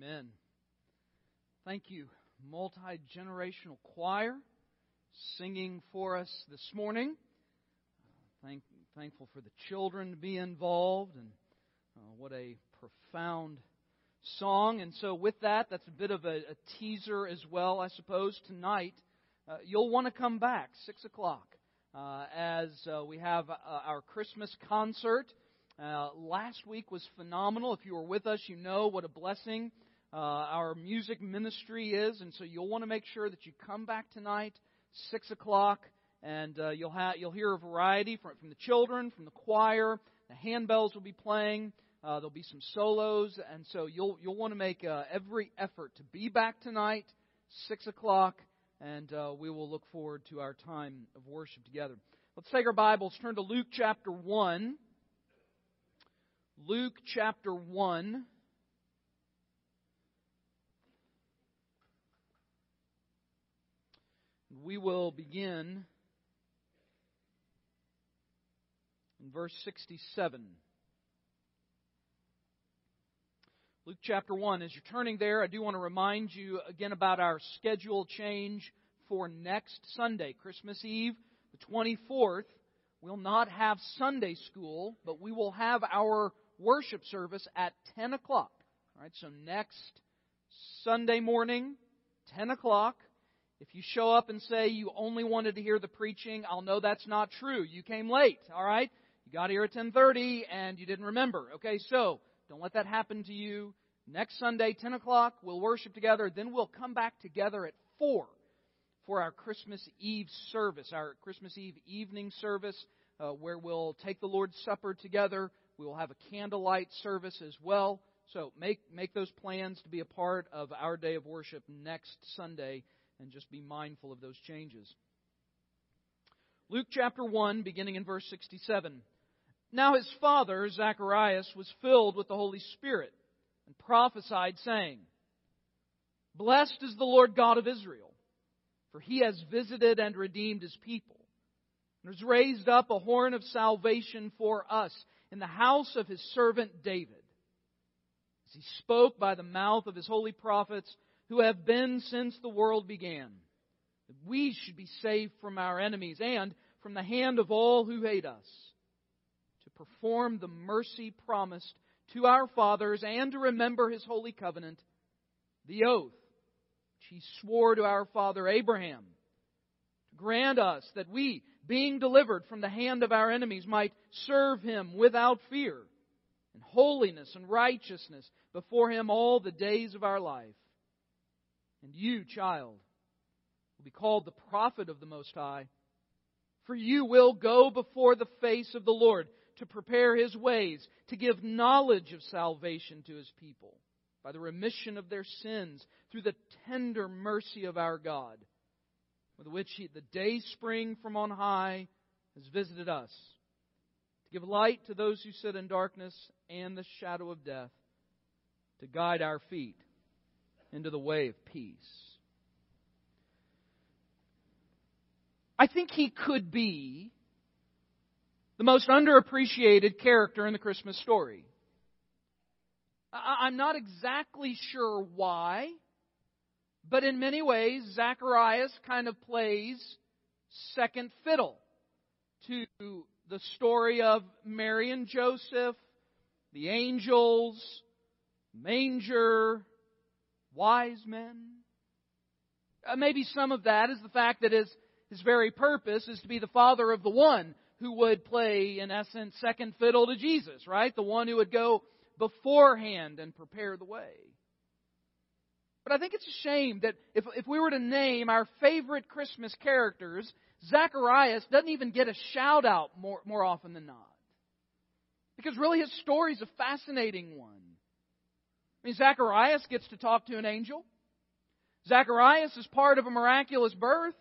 Amen. Thank you, multi generational choir, singing for us this morning. Thank, thankful for the children to be involved, and uh, what a profound song. And so, with that, that's a bit of a, a teaser as well, I suppose. Tonight, uh, you'll want to come back, 6 o'clock, uh, as uh, we have uh, our Christmas concert. Uh, last week was phenomenal. If you were with us, you know what a blessing uh, our music ministry is, and so you'll want to make sure that you come back tonight, six o'clock, and uh, you'll have you'll hear a variety from from the children, from the choir. The handbells will be playing. Uh, there'll be some solos, and so you'll you'll want to make uh, every effort to be back tonight, six o'clock, and uh, we will look forward to our time of worship together. Let's take our Bibles, turn to Luke chapter one. Luke chapter 1. We will begin in verse 67. Luke chapter 1. As you're turning there, I do want to remind you again about our schedule change for next Sunday, Christmas Eve, the 24th. We'll not have Sunday school, but we will have our worship service at 10 o'clock. All right, so next Sunday morning, 10 o'clock. If you show up and say you only wanted to hear the preaching, I'll know that's not true. You came late, all right? You got here at 10:30 and you didn't remember. Okay, so don't let that happen to you. Next Sunday, 10 o'clock, we'll worship together. Then we'll come back together at 4 for our Christmas Eve service, our Christmas Eve evening service, uh, where we'll take the Lord's Supper together. We will have a candlelight service as well. So make, make those plans to be a part of our day of worship next Sunday and just be mindful of those changes. Luke chapter 1, beginning in verse 67. Now his father, Zacharias, was filled with the Holy Spirit and prophesied, saying, Blessed is the Lord God of Israel, for he has visited and redeemed his people, and has raised up a horn of salvation for us in the house of his servant David, as he spoke by the mouth of his holy prophets who have been since the world began, that we should be saved from our enemies and from the hand of all who hate us, to perform the mercy promised to our fathers and to remember his holy covenant, the oath which he swore to our father Abraham, to grant us that we, being delivered from the hand of our enemies, might serve him without fear, in holiness and righteousness before him all the days of our life. And you, child, will be called the prophet of the Most High, for you will go before the face of the Lord to prepare his ways, to give knowledge of salvation to his people by the remission of their sins through the tender mercy of our God with which he, the day spring from on high has visited us, to give light to those who sit in darkness and the shadow of death, to guide our feet into the way of peace. I think he could be the most underappreciated character in the Christmas story. I'm not exactly sure why. But in many ways, Zacharias kind of plays second fiddle to the story of Mary and Joseph, the angels, manger, wise men. Uh, maybe some of that is the fact that his, his very purpose is to be the father of the one who would play, in essence, second fiddle to Jesus, right? The one who would go beforehand and prepare the way. But I think it's a shame that if, if we were to name our favorite Christmas characters, Zacharias doesn't even get a shout out more, more often than not. Because really his story is a fascinating one. Mean, Zacharias gets to talk to an angel. Zacharias is part of a miraculous birth.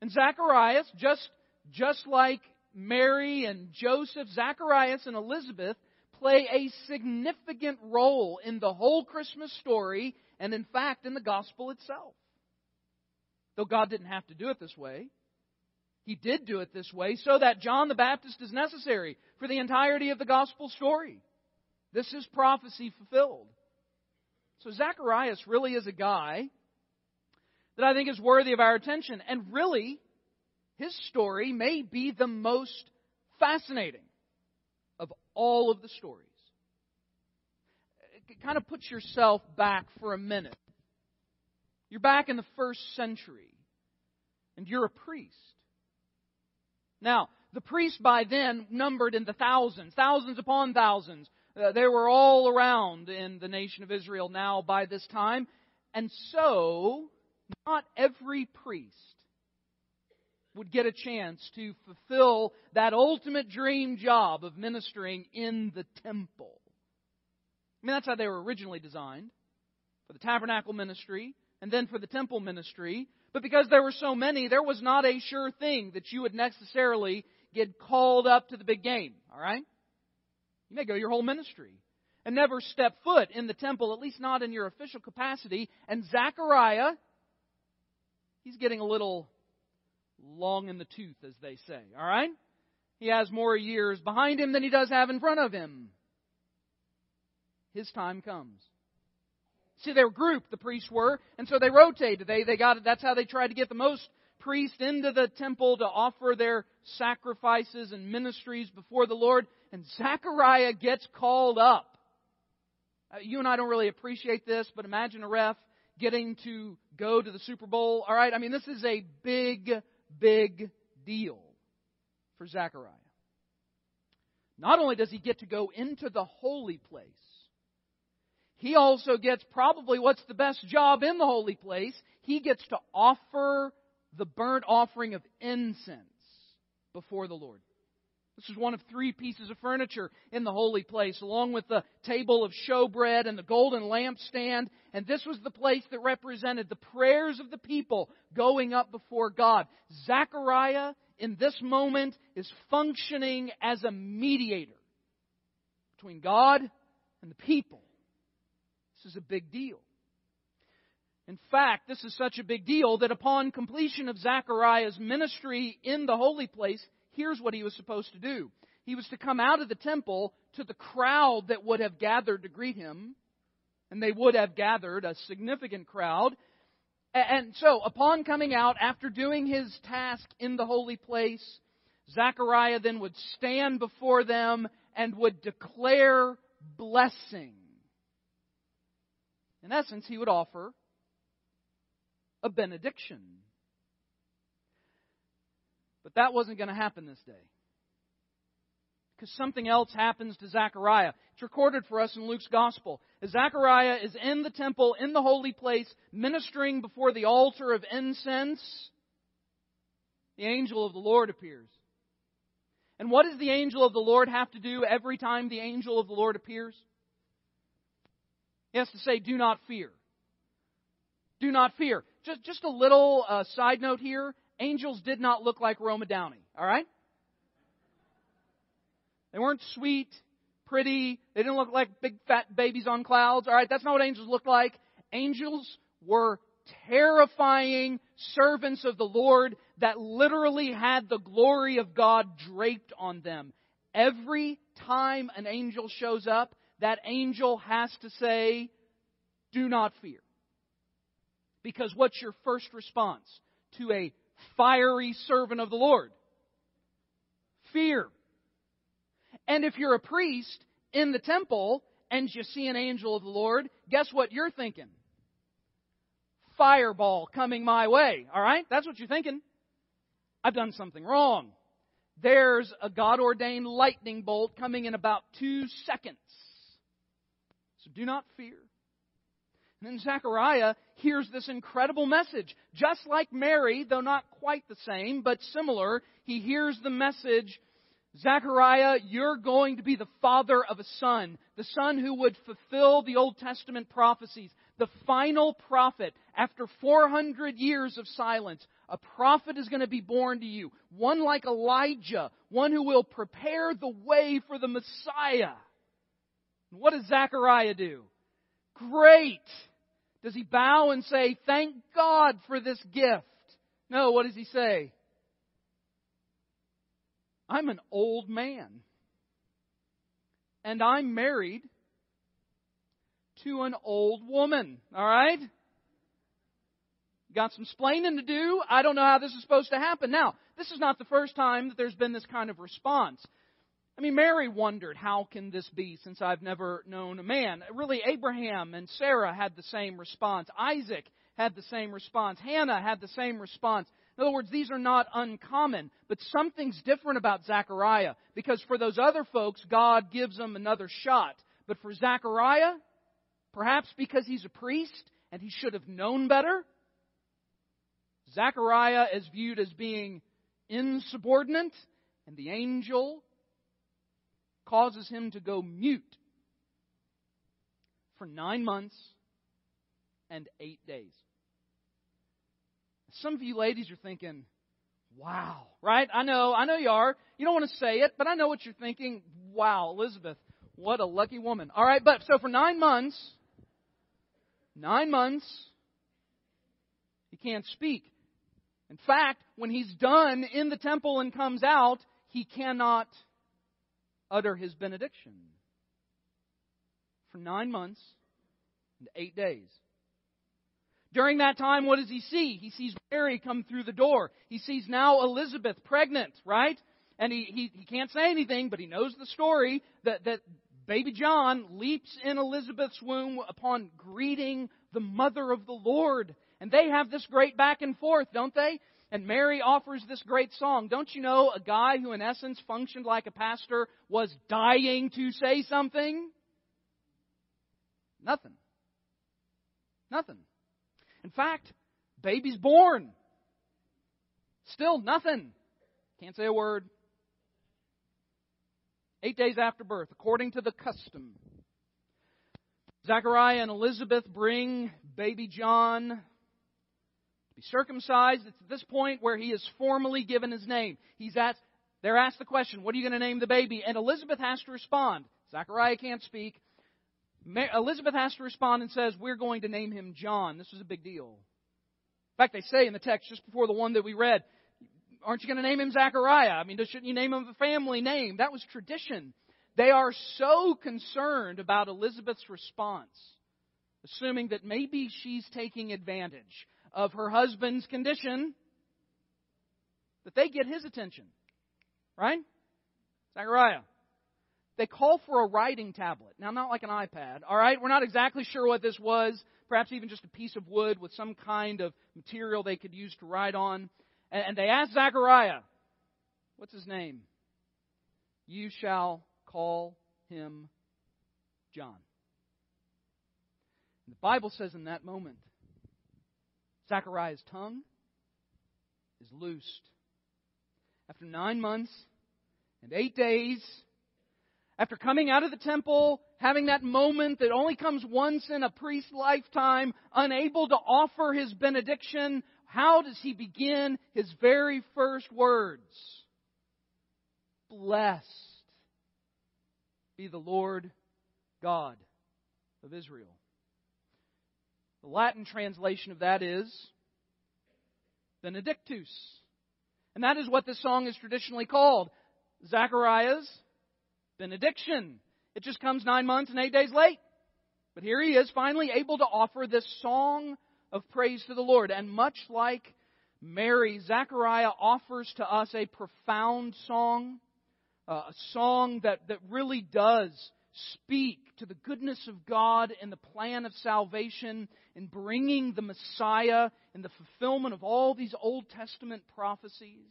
And Zacharias, just, just like Mary and Joseph, Zacharias and Elizabeth play a significant role in the whole Christmas story and in fact in the gospel itself. Though God didn't have to do it this way, He did do it this way so that John the Baptist is necessary for the entirety of the gospel story. This is prophecy fulfilled. So Zacharias really is a guy that I think is worthy of our attention. And really, his story may be the most fascinating of all of the stories. It kind of put yourself back for a minute. You're back in the first century, and you're a priest. Now, the priests by then numbered in the thousands, thousands upon thousands. Uh, they were all around in the nation of Israel now by this time. And so, not every priest would get a chance to fulfill that ultimate dream job of ministering in the temple. I mean, that's how they were originally designed for the tabernacle ministry and then for the temple ministry. But because there were so many, there was not a sure thing that you would necessarily get called up to the big game. All right? You may go your whole ministry and never step foot in the temple, at least not in your official capacity. And Zechariah, he's getting a little long in the tooth, as they say. All right? He has more years behind him than he does have in front of him. His time comes. See, they were grouped, the priests were, and so they rotated. They, they got, it. that's how they tried to get the most priests into the temple to offer their sacrifices and ministries before the Lord. And Zechariah gets called up. Uh, you and I don't really appreciate this, but imagine a ref getting to go to the Super Bowl. All right, I mean, this is a big, big deal for Zechariah. Not only does he get to go into the holy place, he also gets probably what's the best job in the holy place. He gets to offer the burnt offering of incense before the Lord. This is one of three pieces of furniture in the holy place, along with the table of showbread and the golden lampstand. And this was the place that represented the prayers of the people going up before God. Zechariah, in this moment, is functioning as a mediator between God and the people. This is a big deal. In fact, this is such a big deal that upon completion of Zechariah's ministry in the holy place, here's what he was supposed to do. He was to come out of the temple to the crowd that would have gathered to greet him, and they would have gathered a significant crowd. And so, upon coming out, after doing his task in the holy place, Zechariah then would stand before them and would declare blessing. In essence, he would offer a benediction. But that wasn't going to happen this day. Because something else happens to Zechariah. It's recorded for us in Luke's Gospel. As Zechariah is in the temple, in the holy place, ministering before the altar of incense, the angel of the Lord appears. And what does the angel of the Lord have to do every time the angel of the Lord appears? He has to say, Do not fear. Do not fear. Just, just a little uh, side note here angels did not look like Roma Downey, all right? They weren't sweet, pretty. They didn't look like big fat babies on clouds, all right? That's not what angels looked like. Angels were terrifying servants of the Lord that literally had the glory of God draped on them. Every time an angel shows up, that angel has to say, Do not fear. Because what's your first response to a fiery servant of the Lord? Fear. And if you're a priest in the temple and you see an angel of the Lord, guess what you're thinking? Fireball coming my way. All right? That's what you're thinking. I've done something wrong. There's a God ordained lightning bolt coming in about two seconds. So do not fear. And then Zechariah hears this incredible message. Just like Mary, though not quite the same, but similar, he hears the message Zechariah, you're going to be the father of a son, the son who would fulfill the Old Testament prophecies, the final prophet. After 400 years of silence, a prophet is going to be born to you, one like Elijah, one who will prepare the way for the Messiah. What does Zechariah do? Great! Does he bow and say, Thank God for this gift? No, what does he say? I'm an old man. And I'm married to an old woman. All right? Got some splaining to do. I don't know how this is supposed to happen. Now, this is not the first time that there's been this kind of response. I mean, Mary wondered, how can this be since I've never known a man? Really, Abraham and Sarah had the same response. Isaac had the same response. Hannah had the same response. In other words, these are not uncommon, but something's different about Zechariah because for those other folks, God gives them another shot. But for Zechariah, perhaps because he's a priest and he should have known better, Zechariah is viewed as being insubordinate, and the angel causes him to go mute for nine months and eight days. Some of you ladies are thinking, wow, right? I know, I know you are. You don't want to say it, but I know what you're thinking. Wow, Elizabeth, what a lucky woman. All right, but so for nine months, nine months, he can't speak. In fact, when he's done in the temple and comes out, he cannot utter his benediction. For nine months and eight days. During that time, what does he see? He sees Mary come through the door. He sees now Elizabeth pregnant, right? And he, he, he can't say anything, but he knows the story that, that baby John leaps in Elizabeth's womb upon greeting the mother of the Lord. And they have this great back and forth, don't they? And Mary offers this great song. Don't you know a guy who, in essence, functioned like a pastor was dying to say something? Nothing. Nothing. In fact, baby's born. Still nothing. Can't say a word. Eight days after birth, according to the custom. Zachariah and Elizabeth bring baby John be circumcised. It's at this point where he is formally given his name. He's asked, they're asked the question, what are you going to name the baby? And Elizabeth has to respond. Zachariah can't speak. Elizabeth has to respond and says, We're going to name him John. This was a big deal. In fact, they say in the text just before the one that we read, Aren't you going to name him Zachariah? I mean, shouldn't you name him a family name? That was tradition. They are so concerned about Elizabeth's response, assuming that maybe she's taking advantage of her husband's condition, that they get his attention. Right? Zachariah, they call for a writing tablet. Now, not like an iPad, all right? We're not exactly sure what this was. Perhaps even just a piece of wood with some kind of material they could use to write on. And they ask Zechariah, what's his name? You shall call him John. And the Bible says in that moment, Zechariah's tongue is loosed. After nine months and eight days, after coming out of the temple, having that moment that only comes once in a priest's lifetime, unable to offer his benediction, how does he begin his very first words? Blessed be the Lord God of Israel. The Latin translation of that is Benedictus. And that is what this song is traditionally called. Zechariah's benediction. It just comes nine months and eight days late. But here he is, finally able to offer this song of praise to the Lord. And much like Mary, Zechariah offers to us a profound song, uh, a song that, that really does speak to the goodness of God and the plan of salvation in bringing the Messiah and the fulfillment of all these Old Testament prophecies.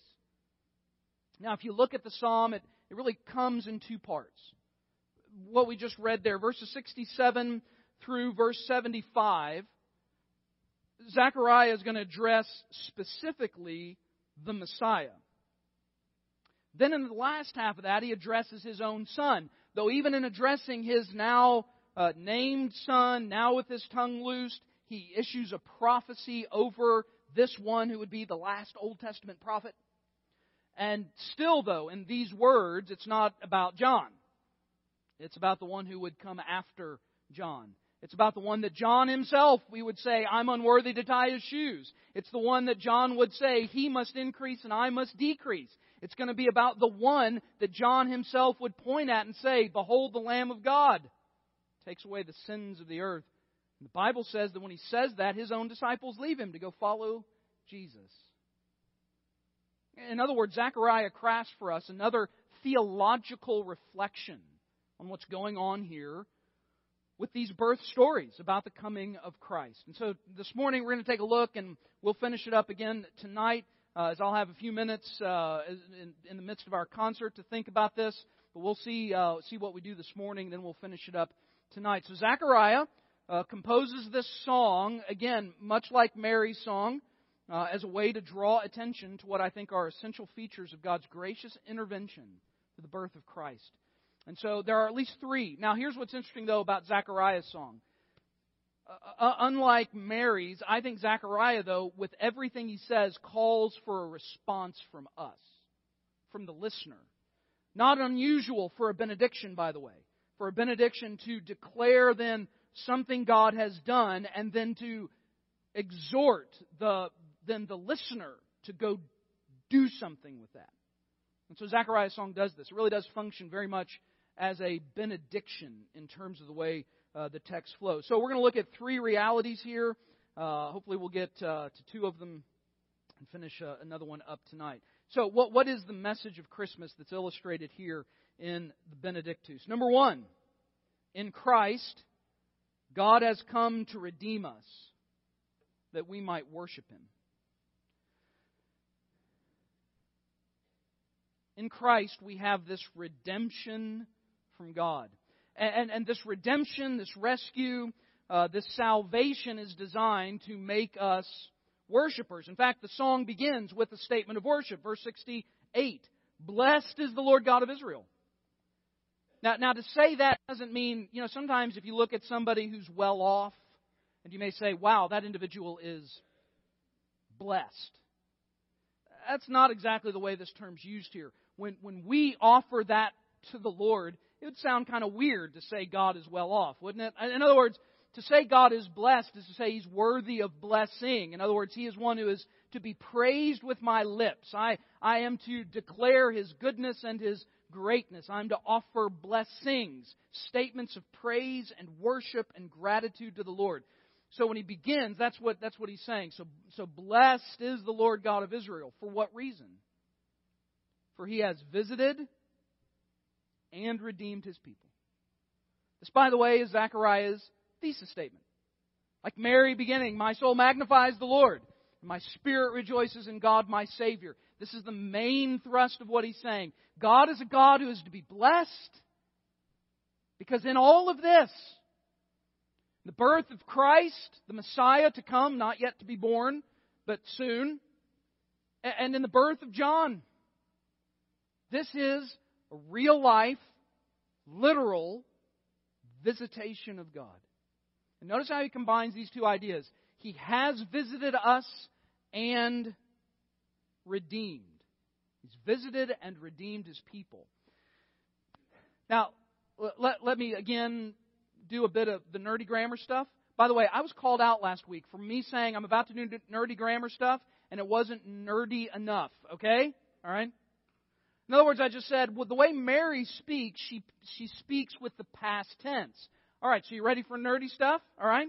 Now, if you look at the psalm, it, it really comes in two parts. What we just read there, verses 67 through verse 75, Zechariah is going to address specifically the Messiah. Then in the last half of that, he addresses his own son. Though even in addressing his now uh, named son, now with his tongue loosed, he issues a prophecy over this one who would be the last Old Testament prophet. And still, though, in these words, it's not about John. It's about the one who would come after John. It's about the one that John himself, we would say, I'm unworthy to tie his shoes. It's the one that John would say, he must increase and I must decrease. It's going to be about the one that John himself would point at and say, Behold the Lamb of God. takes away the sins of the earth. And the Bible says that when he says that, his own disciples leave him to go follow Jesus. In other words, Zechariah crafts for us another theological reflection on what's going on here with these birth stories about the coming of Christ. And so this morning we're going to take a look and we'll finish it up again tonight uh, as I'll have a few minutes uh, in, in, the midst of our concert to think about this. But we'll see, uh, see what we do this morning, then we'll finish it up tonight. So Zechariah uh, composes this song, again, much like Mary's song, uh, as a way to draw attention to what I think are essential features of God's gracious intervention to the birth of Christ. And so there are at least three. Now, here's what's interesting, though, about Zechariah's song. Uh, uh, unlike Mary's, I think Zechariah, though, with everything he says, calls for a response from us, from the listener. Not unusual for a benediction, by the way, for a benediction to declare then something God has done and then to exhort the, then the listener to go do something with that. And so Zechariah's song does this. It really does function very much as a benediction in terms of the way uh, the text flows. So we're going to look at three realities here. Uh, hopefully, we'll get uh, to two of them and finish uh, another one up tonight. So, what, what is the message of Christmas that's illustrated here in the Benedictus? Number one, in Christ, God has come to redeem us that we might worship Him. In Christ, we have this redemption from God. And, and, this redemption, this rescue, uh, this salvation is designed to make us worshipers. In fact, the song begins with a statement of worship. Verse 68 Blessed is the Lord God of Israel. Now, now, to say that doesn't mean, you know, sometimes if you look at somebody who's well off, and you may say, wow, that individual is blessed. That's not exactly the way this term's used here. When, when we offer that to the Lord, it would sound kind of weird to say God is well off, wouldn't it? In other words, to say God is blessed is to say He's worthy of blessing. In other words, He is one who is to be praised with my lips. I, I am to declare His goodness and His greatness. I'm to offer blessings, statements of praise and worship and gratitude to the Lord. So when he begins, that's what, that's what he's saying. So, so blessed is the Lord God of Israel. For what reason? For he has visited and redeemed his people. This, by the way, is Zechariah's thesis statement. Like Mary beginning, my soul magnifies the Lord, and my spirit rejoices in God my Savior. This is the main thrust of what he's saying. God is a God who is to be blessed, because in all of this, the birth of Christ, the Messiah to come, not yet to be born, but soon, and in the birth of John, this is a real life, literal visitation of God. And notice how he combines these two ideas. He has visited us and redeemed. He's visited and redeemed his people. Now, let, let me again do a bit of the nerdy grammar stuff. By the way, I was called out last week for me saying I'm about to do nerdy grammar stuff, and it wasn't nerdy enough, okay? All right? In other words, I just said, well, the way Mary speaks, she, she speaks with the past tense. All right, so you ready for nerdy stuff? All right?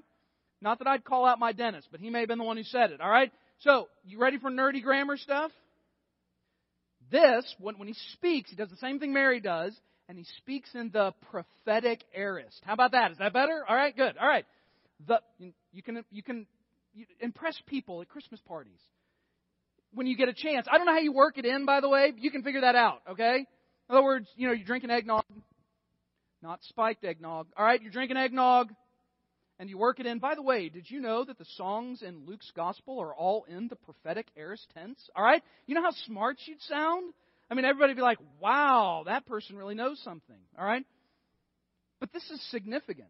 Not that I'd call out my dentist, but he may have been the one who said it. All right? So, you ready for nerdy grammar stuff? This, when, when he speaks, he does the same thing Mary does, and he speaks in the prophetic aorist. How about that? Is that better? All right, good. All right. The, you can, you can impress people at Christmas parties when you get a chance. I don't know how you work it in, by the way. You can figure that out, okay? In other words, you know, you're drinking eggnog, not spiked eggnog. All right, you're drinking eggnog, and you work it in. By the way, did you know that the songs in Luke's gospel are all in the prophetic aorist tense? All right, you know how smart you'd sound. I mean, everybody'd be like, "Wow, that person really knows something." All right, but this is significant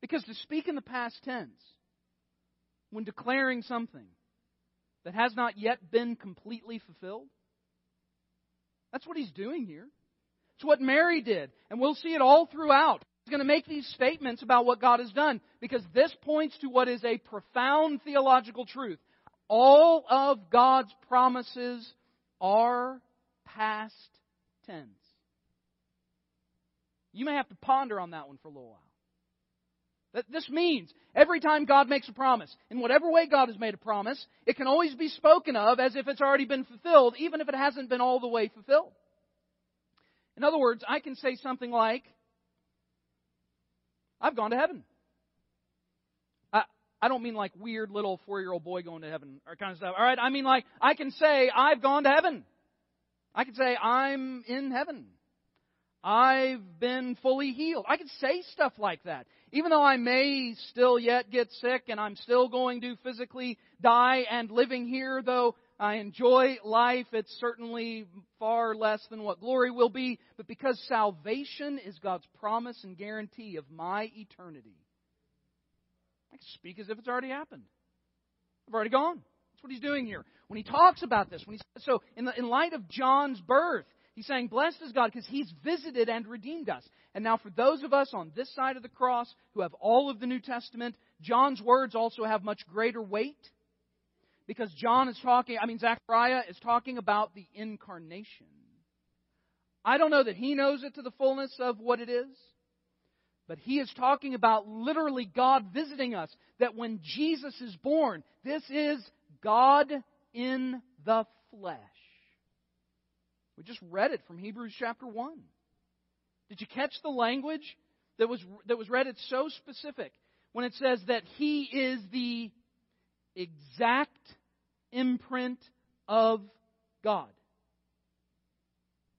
because to speak in the past tense when declaring something that has not yet been completely fulfilled? That's what he's doing here. It's what Mary did. And we'll see it all throughout. He's going to make these statements about what God has done because this points to what is a profound theological truth. All of God's promises are past tense. You may have to ponder on that one for a little while. That this means every time God makes a promise, in whatever way God has made a promise, it can always be spoken of as if it's already been fulfilled, even if it hasn't been all the way fulfilled. In other words, I can say something like, I've gone to heaven. I, I don't mean like weird little four year old boy going to heaven or kind of stuff. All right? I mean like, I can say, I've gone to heaven. I can say, I'm in heaven. I've been fully healed. I can say stuff like that. Even though I may still yet get sick and I'm still going to physically die and living here, though I enjoy life, it's certainly far less than what glory will be. But because salvation is God's promise and guarantee of my eternity, I can speak as if it's already happened. I've already gone. That's what he's doing here. When he talks about this, when he, so in, the, in light of John's birth, He's saying, Blessed is God because He's visited and redeemed us. And now, for those of us on this side of the cross who have all of the New Testament, John's words also have much greater weight because John is talking, I mean, Zechariah is talking about the incarnation. I don't know that he knows it to the fullness of what it is, but he is talking about literally God visiting us. That when Jesus is born, this is God in the flesh. We just read it from Hebrews chapter 1. Did you catch the language that was, that was read? It's so specific when it says that He is the exact imprint of God.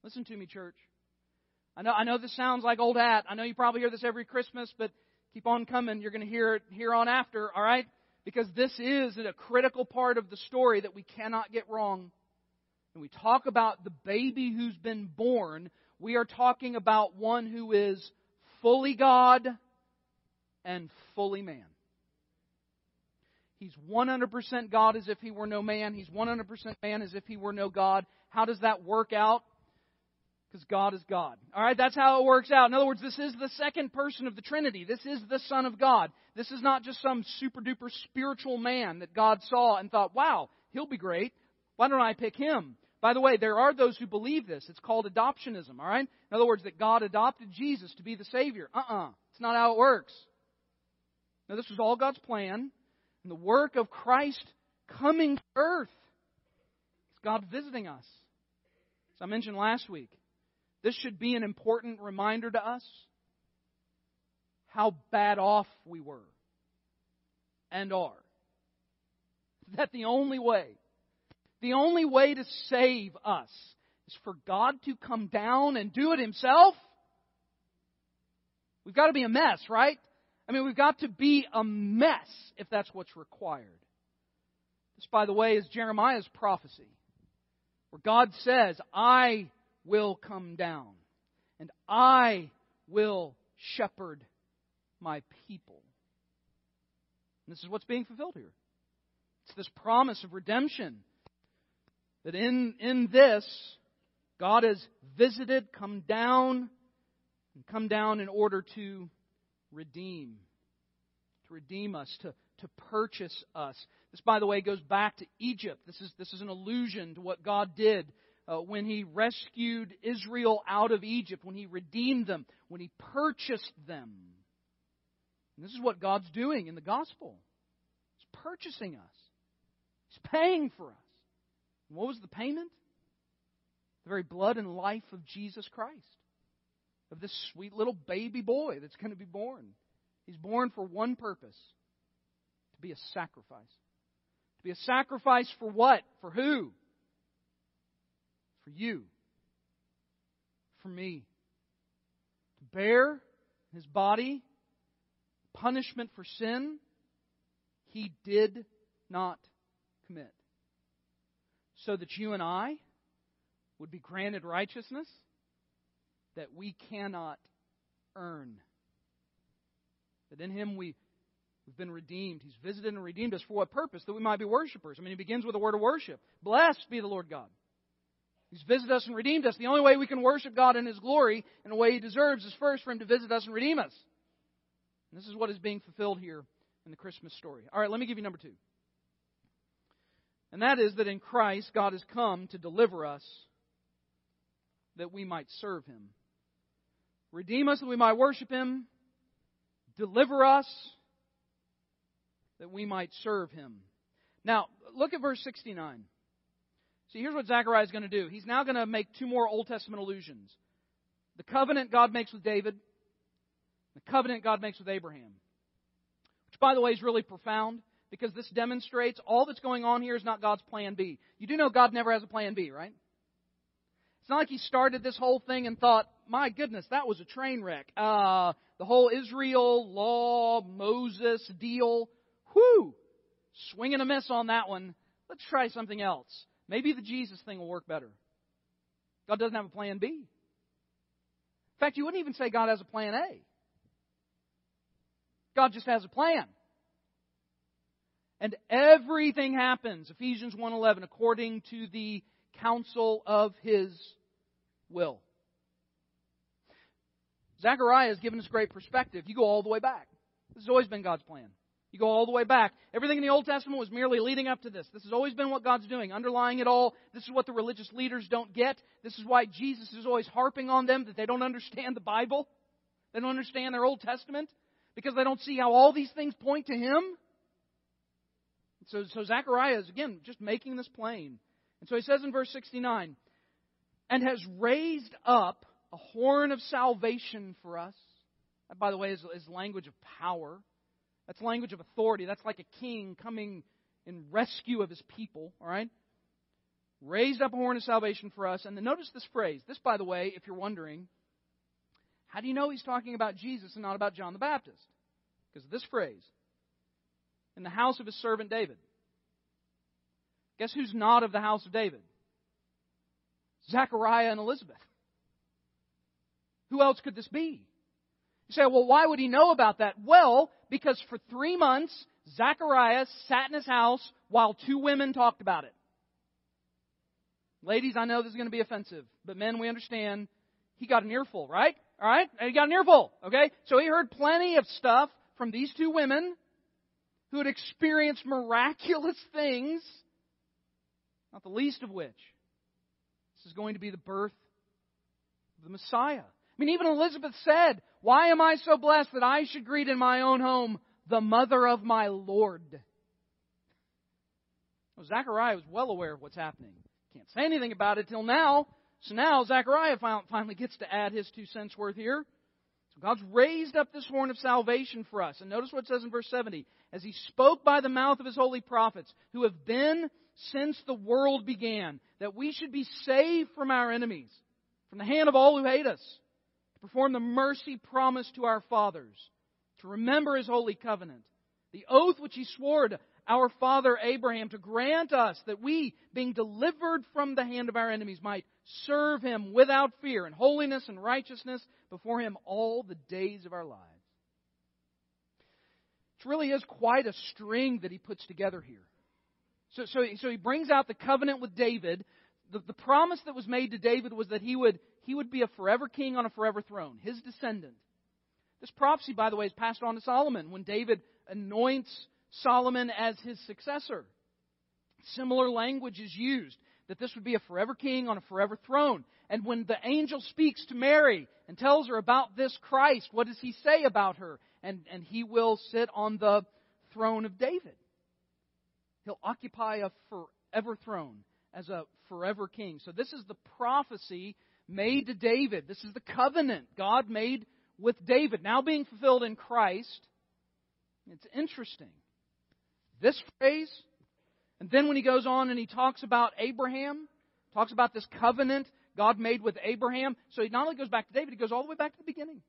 Listen to me, church. I know, I know this sounds like old hat. I know you probably hear this every Christmas, but keep on coming. You're going to hear it here on after, all right? Because this is a critical part of the story that we cannot get wrong. When we talk about the baby who's been born, we are talking about one who is fully God and fully man. He's 100% God as if he were no man. He's 100% man as if he were no God. How does that work out? Because God is God. All right, that's how it works out. In other words, this is the second person of the Trinity. This is the Son of God. This is not just some super duper spiritual man that God saw and thought, wow, he'll be great. Why don't I pick him? By the way, there are those who believe this. It's called adoptionism, all right? In other words, that God adopted Jesus to be the Savior. Uh uh-uh. uh. It's not how it works. Now, this was all God's plan, and the work of Christ coming to earth. It's God visiting us. As I mentioned last week, this should be an important reminder to us how bad off we were and are. That the only way the only way to save us is for God to come down and do it Himself. We've got to be a mess, right? I mean, we've got to be a mess if that's what's required. This, by the way, is Jeremiah's prophecy, where God says, I will come down and I will shepherd my people. And this is what's being fulfilled here. It's this promise of redemption that in, in this, God has visited, come down, and come down in order to redeem. To redeem us, to, to purchase us. This, by the way, goes back to Egypt. This is, this is an allusion to what God did uh, when He rescued Israel out of Egypt, when He redeemed them, when He purchased them. And this is what God's doing in the gospel. He's purchasing us. He's paying for us. What was the payment? The very blood and life of Jesus Christ, of this sweet little baby boy that's going to be born. He's born for one purpose to be a sacrifice. To be a sacrifice for what? For who? For you. For me. To bear his body punishment for sin he did not commit so that you and I would be granted righteousness that we cannot earn. That in Him we, we've been redeemed. He's visited and redeemed us for what purpose? That we might be worshipers. I mean, He begins with a word of worship. Blessed be the Lord God. He's visited us and redeemed us. The only way we can worship God in His glory in a way He deserves is first for Him to visit us and redeem us. And this is what is being fulfilled here in the Christmas story. All right, let me give you number two. And that is that in Christ, God has come to deliver us that we might serve Him. redeem us that we might worship him, deliver us that we might serve him. Now, look at verse 69. See, here's what Zechariah is going to do. He's now going to make two more Old Testament allusions. The covenant God makes with David, the covenant God makes with Abraham. Which, by the way, is really profound because this demonstrates all that's going on here is not God's plan B. You do know God never has a plan B, right? It's not like he started this whole thing and thought, my goodness, that was a train wreck. Uh, the whole Israel law, Moses deal, whoo, swinging a miss on that one. Let's try something else. Maybe the Jesus thing will work better. God doesn't have a plan B. In fact, you wouldn't even say God has a plan A. God just has a plan. And everything happens, Ephesians 1:11, according to the counsel of his will. Zechariah has given us great perspective. You go all the way back. This has always been God's plan. You go all the way back. Everything in the Old Testament was merely leading up to this. This has always been what God's doing, underlying it all. This is what the religious leaders don't get. This is why Jesus is always harping on them that they don't understand the Bible. They don't understand their Old Testament because they don't see how all these things point to Him. So, so Zechariah is, again, just making this plain. And so he says in verse 69, and has raised up a horn of salvation for us. That, by the way, is, is language of power. That's language of authority. That's like a king coming in rescue of his people, all right? Raised up a horn of salvation for us. And then notice this phrase. This, by the way, if you're wondering, how do you know he's talking about Jesus and not about John the Baptist? Because this phrase. In the house of his servant David. Guess who's not of the house of David? Zechariah and Elizabeth. Who else could this be? You say, well, why would he know about that? Well, because for three months, Zechariah sat in his house while two women talked about it. Ladies, I know this is going to be offensive, but men, we understand. He got an earful, right? All right? He got an earful, okay? So he heard plenty of stuff from these two women who had experienced miraculous things not the least of which this is going to be the birth of the Messiah. I mean, even Elizabeth said, Why am I so blessed that I should greet in my own home the mother of my Lord? Well, Zechariah was well aware of what's happening. Can't say anything about it till now. So now Zechariah finally gets to add his two cents worth here. So God's raised up this horn of salvation for us. And notice what it says in verse 70. As he spoke by the mouth of his holy prophets, who have been since the world began, that we should be saved from our enemies, from the hand of all who hate us, to perform the mercy promised to our fathers, to remember his holy covenant, the oath which he swore to our father Abraham, to grant us that we, being delivered from the hand of our enemies, might serve him without fear in holiness and righteousness before him all the days of our lives. It really is quite a string that he puts together here. So, so, so he brings out the covenant with David. The, the promise that was made to David was that he would, he would be a forever king on a forever throne, his descendant. This prophecy, by the way, is passed on to Solomon when David anoints Solomon as his successor. Similar language is used that this would be a forever king on a forever throne. And when the angel speaks to Mary and tells her about this Christ, what does he say about her? And, and he will sit on the throne of David. He'll occupy a forever throne as a forever king. So this is the prophecy made to David. This is the covenant God made with David, now being fulfilled in Christ. It's interesting. This phrase, and then when he goes on and he talks about Abraham, talks about this covenant God made with Abraham. So he not only goes back to David, he goes all the way back to the beginning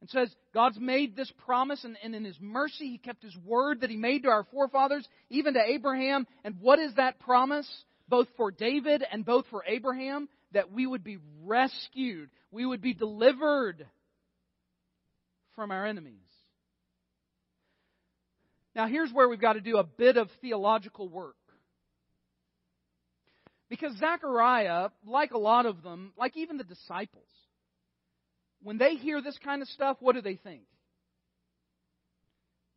and says God's made this promise, and, and, in His mercy, He kept His word that He made to our forefathers, even to Abraham. And what is that promise? Both for David and both for Abraham, that we would be rescued, we would be delivered from our enemies. Now, here's where we've got to do a bit of theological work. Because Zechariah, like a lot of them, like even the disciples, when they hear this kind of stuff, what do they think?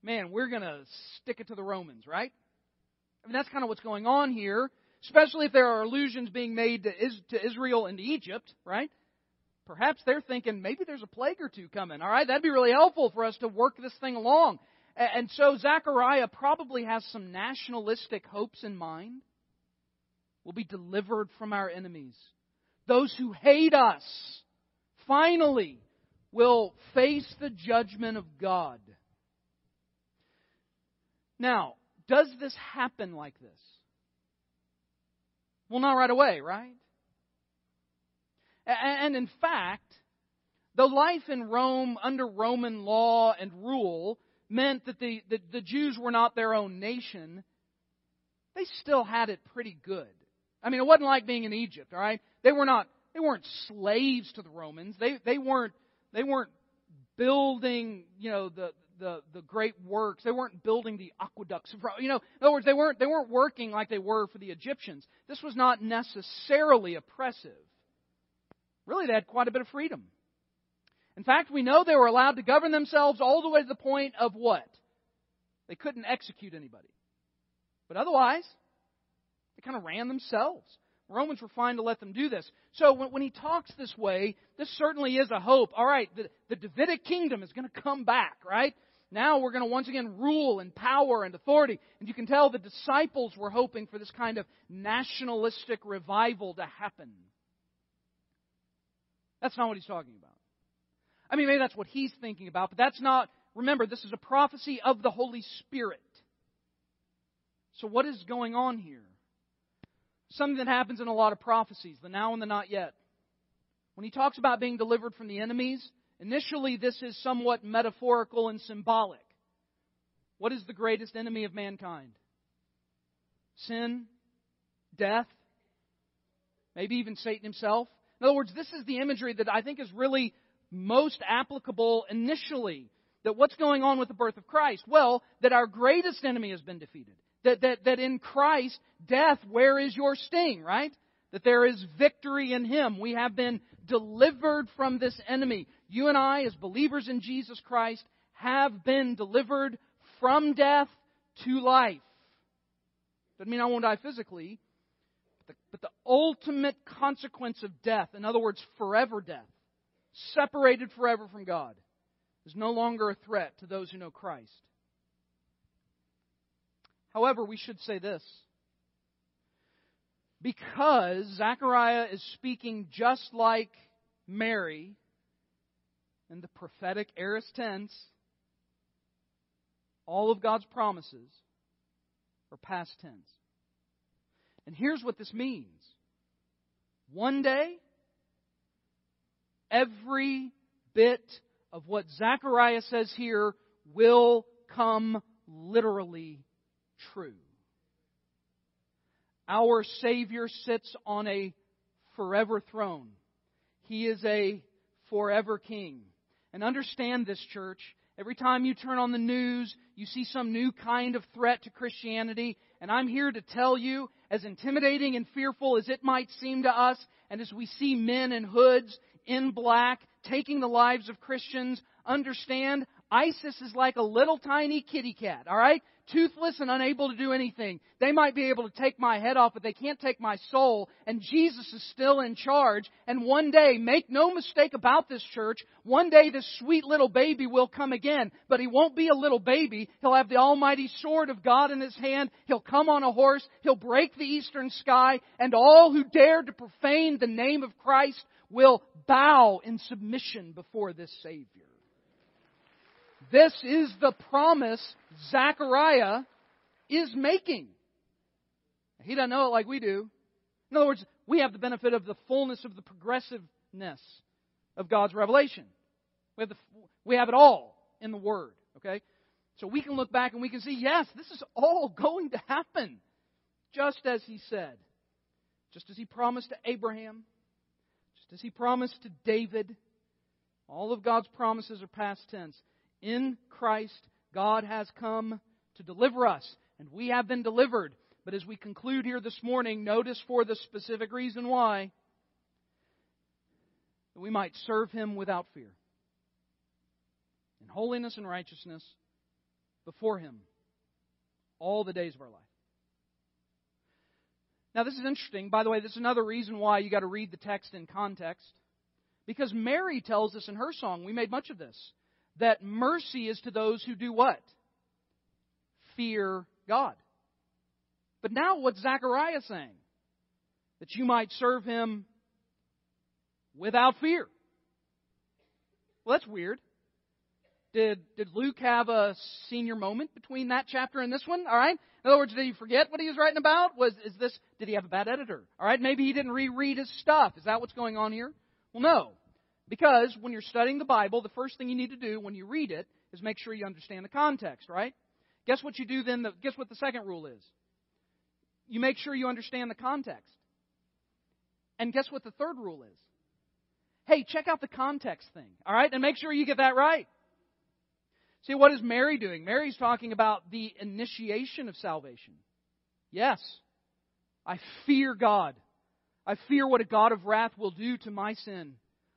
Man, we're going to stick it to the Romans, right? I mean, that's kind of what's going on here, especially if there are allusions being made to, Israel and to Egypt, right? perhaps they're thinking maybe there's a plague or two coming. All right, that'd be really helpful for us to work this thing along. And so Zechariah probably has some nationalistic hopes in mind. We'll be delivered from our enemies. Those who hate us finally will face the judgment of God. Now, does this happen like this? Well, not right away, right? And in fact, though life in Rome under Roman law and rule meant that the, the, the, Jews were not their own nation, they still had it pretty good. I mean, it wasn't like being in Egypt, all right? They were not they weren't slaves to the Romans. They they weren't they weren't building, you know, the the, the great works. They weren't building the aqueducts. You know, in other words, they weren't they weren't working like they were for the Egyptians. This was not necessarily oppressive. Really, they had quite a bit of freedom. In fact, we know they were allowed to govern themselves all the way to the point of what? They couldn't execute anybody. But otherwise, they kind of ran themselves. Romans were fine to let them do this. So when, when, he talks this way, this certainly is a hope. All right, the, the Davidic kingdom is going to come back, right? Now we're going to once again rule in power and authority. And you can tell the disciples were hoping for this kind of nationalistic revival to happen. That's not what he's talking about. I mean, maybe that's what he's thinking about, but that's not, remember, this is a prophecy of the Holy Spirit. So what is going on here? Something that happens in a lot of prophecies, the now and the not yet. When he talks about being delivered from the enemies, initially this is somewhat metaphorical and symbolic. What is the greatest enemy of mankind? Sin, death, maybe even Satan himself. In other words, this is the imagery that I think is really most applicable initially. That what's going on with the birth of Christ? Well, that our greatest enemy has been defeated. That, that, that in Christ, death, where is your sting, right? That there is victory in Him. We have been delivered from this enemy. You and I, as believers in Jesus Christ, have been delivered from death to life. Doesn't mean I won't die physically, but the, but the ultimate consequence of death, in other words, forever death, separated forever from God, is no longer a threat to those who know Christ. However, we should say this. Because Zechariah is speaking just like Mary in the prophetic aorist tense, all of God's promises are past tense. And here's what this means one day, every bit of what Zechariah says here will come literally true. Our Savior sits on a forever throne. He is a forever King. And understand this, church. Every time you turn on the news, you see some new kind of threat to Christianity. And I'm here to tell you, as intimidating and fearful as it might seem to us, and as we see men in hoods, in black, taking the lives of Christians, understand ISIS is like a little tiny kitty cat, alright? Toothless and unable to do anything. They might be able to take my head off, but they can't take my soul. And Jesus is still in charge. And one day, make no mistake about this church, one day this sweet little baby will come again. But he won't be a little baby. He'll have the almighty sword of God in his hand. He'll come on a horse. He'll break the eastern sky. And all who dare to profane the name of Christ will bow in submission before this Savior. This is the promise Zechariah is making. He doesn't know it like we do. In other words, we have the benefit of the fullness of the progressiveness of God's revelation. We have, the, we have it all in the Word. Okay? So we can look back and we can see, yes, this is all going to happen. Just as He said. Just as He promised to Abraham. As He promised to David. All of God's promises are past tense. In Christ, God has come to deliver us, and we have been delivered. But as we conclude here this morning, notice for the specific reason why that we might serve Him without fear, in holiness and righteousness before Him all the days of our life. Now, this is interesting. By the way, this is another reason why you got to read the text in context. Because Mary tells us in her song, we made much of this, that mercy is to those who do what? Fear God. But now what's Zechariah saying? That you might serve him without fear. Well, that's weird. Did, did Luke have a senior moment between that chapter and this one? All right. In other words, did he forget what he was writing about? Was is this? Did he have a bad editor? All right. Maybe he didn't reread his stuff. Is that what's going on here? Well, no. Because when you're studying the Bible, the first thing you need to do when you read it is make sure you understand the context. Right? Guess what you do then? The, guess what the second rule is? You make sure you understand the context. And guess what the third rule is? Hey, check out the context thing, all right? And make sure you get that right. See, what is Mary doing? Mary's talking about the initiation of salvation. Yes, I fear God. I fear what a God of wrath will do to my sin.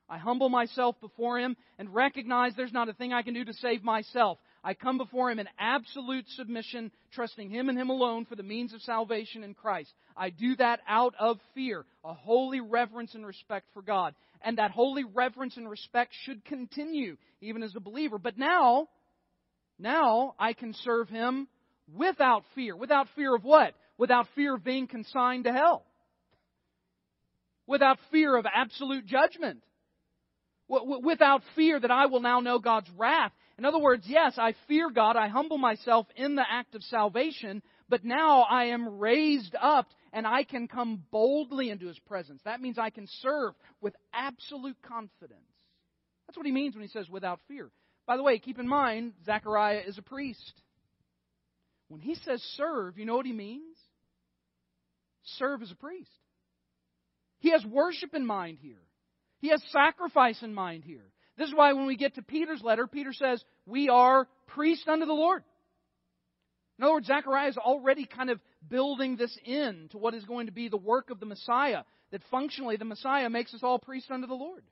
I humble myself before Him and recognize there's not a thing I can do to save myself. I come before Him in absolute submission, trusting Him and Him alone for the means of salvation in Christ. I do that out of fear, a holy reverence and respect for God. And that holy reverence and respect should continue even as a believer. But now, now I can serve Him without fear. Without fear of what? Without fear of being consigned to hell. Without fear of absolute judgment. Without fear that I will now know God's wrath in other words, yes, I fear God, I humble myself in the act of salvation, but now I am raised up and I can come boldly into His presence. That means I can serve with absolute confidence. That's what he means when he says without fear. By the way, keep in mind, Zechariah is a priest. When he says serve, you know what he means? Serve as a priest. He has worship in mind here. He has sacrifice in mind here. This is why when we get to Peter's letter, Peter says, We are priests unto the Lord. In other words, Zechariah is already kind of building this in to what is going to be the work of the Messiah, that functionally the Messiah makes us all priests unto the Lord.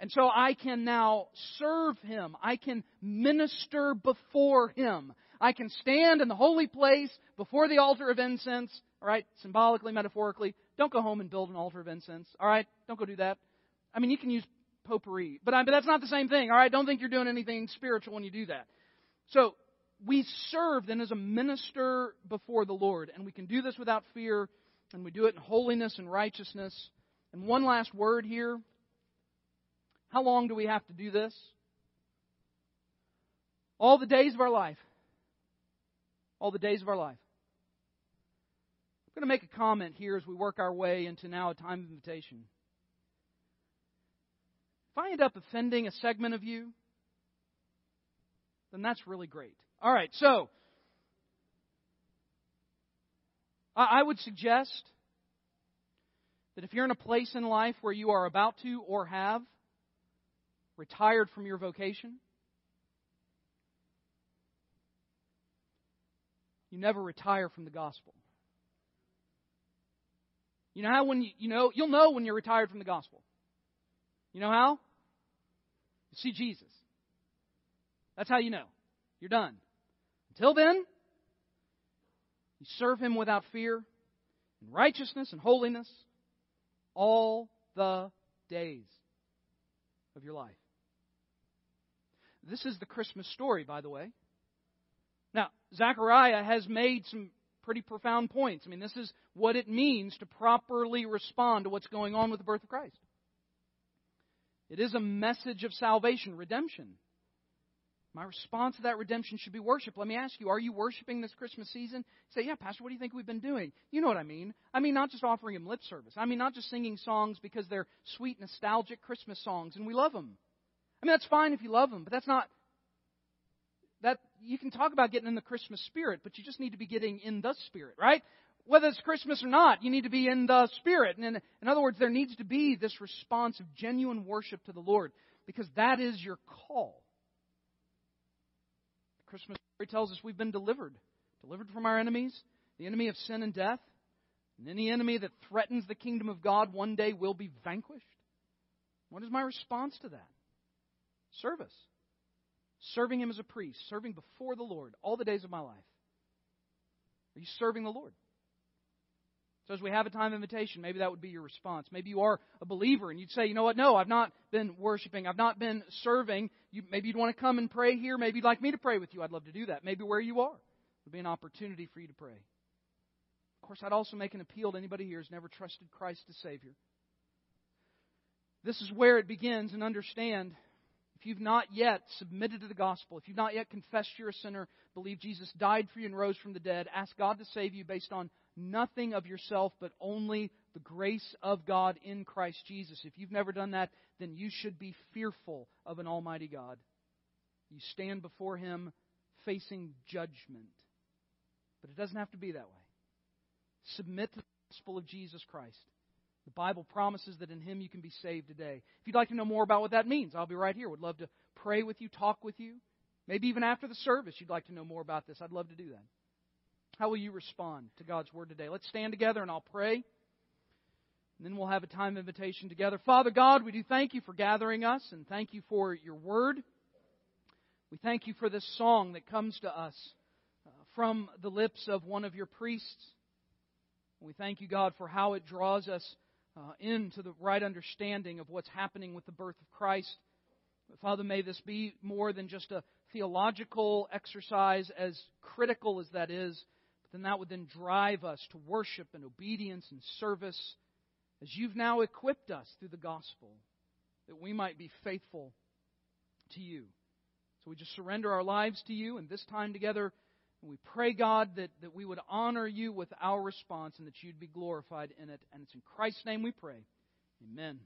And so I can now serve Him. I can minister before Him. I can stand in the holy place before the altar of incense, all right, symbolically, metaphorically. Don't go home and build an altar of incense, all right? Don't go do that. I mean, you can use potpourri. But, I, but that's not the same thing, all right? Don't think you're doing anything spiritual when you do that. So, we serve then as a minister before the Lord, and we can do this without fear, and we do it in holiness and righteousness. And one last word here. How long do we have to do this? All the days of our life. All the days of our life. I'm going to make a comment here as we work our way into now a time of invitation. If I end up offending a segment of you, then that's really great. All right, so I would suggest that if you're in a place in life where you are about to or have retired from your vocation, you never retire from the gospel. You know how when you, you know you'll know when you're retired from the gospel. You know how? see Jesus. That's how you know. You're done. Until then, you serve Him without fear, in righteousness and holiness, all the days of your life. This is the Christmas story, by the way. Now, Zechariah has made some pretty profound points. I mean, this is what it means to properly respond to what's going on with the birth of Christ. It is a message of salvation, redemption. My response to that redemption should be worship. Let me ask you, are you worshiping this Christmas season? say, yeah, Pastor, what do you think we've been doing? You know what I mean. I mean, not just offering him lip service. I mean, not just singing songs because they're sweet, nostalgic Christmas songs and we love them. I mean, that's fine if you love them, but that's not, that, you can talk about getting in the Christmas spirit, but you just need to be getting in the spirit, right? whether it's Christmas or not, you need to be in the Spirit. And in, in other words, there needs to be this response of genuine worship to the Lord because that is your call. The Christmas story tells us we've been delivered. Delivered from our enemies, the enemy of sin and death. And any enemy that threatens the kingdom of God one day will be vanquished. What is my response to that? Service. Serving Him as a priest, serving before the Lord all the days of my life. Are you serving the Lord? So as we have a time invitation, maybe that would be your response. Maybe you are a believer and you'd say, you know what, no, I've not been worshiping, I've not been serving. You, maybe you'd want to come and pray here. Maybe you'd like me to pray with you. I'd love to do that. Maybe where you are would be an opportunity for you to pray. Of course, I'd also make an appeal to anybody here who's never trusted Christ as Savior. This is where it begins, and understand if you've not yet submitted to the gospel, if you've not yet confessed you're a sinner, believe Jesus died for you and rose from the dead, ask God to save you based on nothing of yourself, but only the grace of God in Christ Jesus. If you've never done that, then you should be fearful of an Almighty God. You stand before Him facing judgment. But it doesn't have to be that way. Submit to the gospel of Jesus Christ. The Bible promises that in Him you can be saved today. If you'd like to know more about what that means, I'll be right here. Would love to pray with you, talk with you. Maybe even after the service, you'd like to know more about this. I'd love to do that. How will you respond to God's Word today? Let's stand together and I'll pray. And then we'll have a time of invitation together. Father God, we do thank you for gathering us and thank you for your Word. We thank you for this song that comes to us uh, from the lips of one of your priests. We thank you, God, for how it draws us uh, into the right understanding of what's happening with the birth of Christ. But Father, may this be more than just a theological exercise, as critical as that is, but then that would then drive us to worship and obedience and service as you've now equipped us through the gospel that we might be faithful to you. So we just surrender our lives to you, and this time together, and we pray, God, that, that we would honor you with our response and that you'd be glorified in it. And it's in Christ's name we pray. Amen.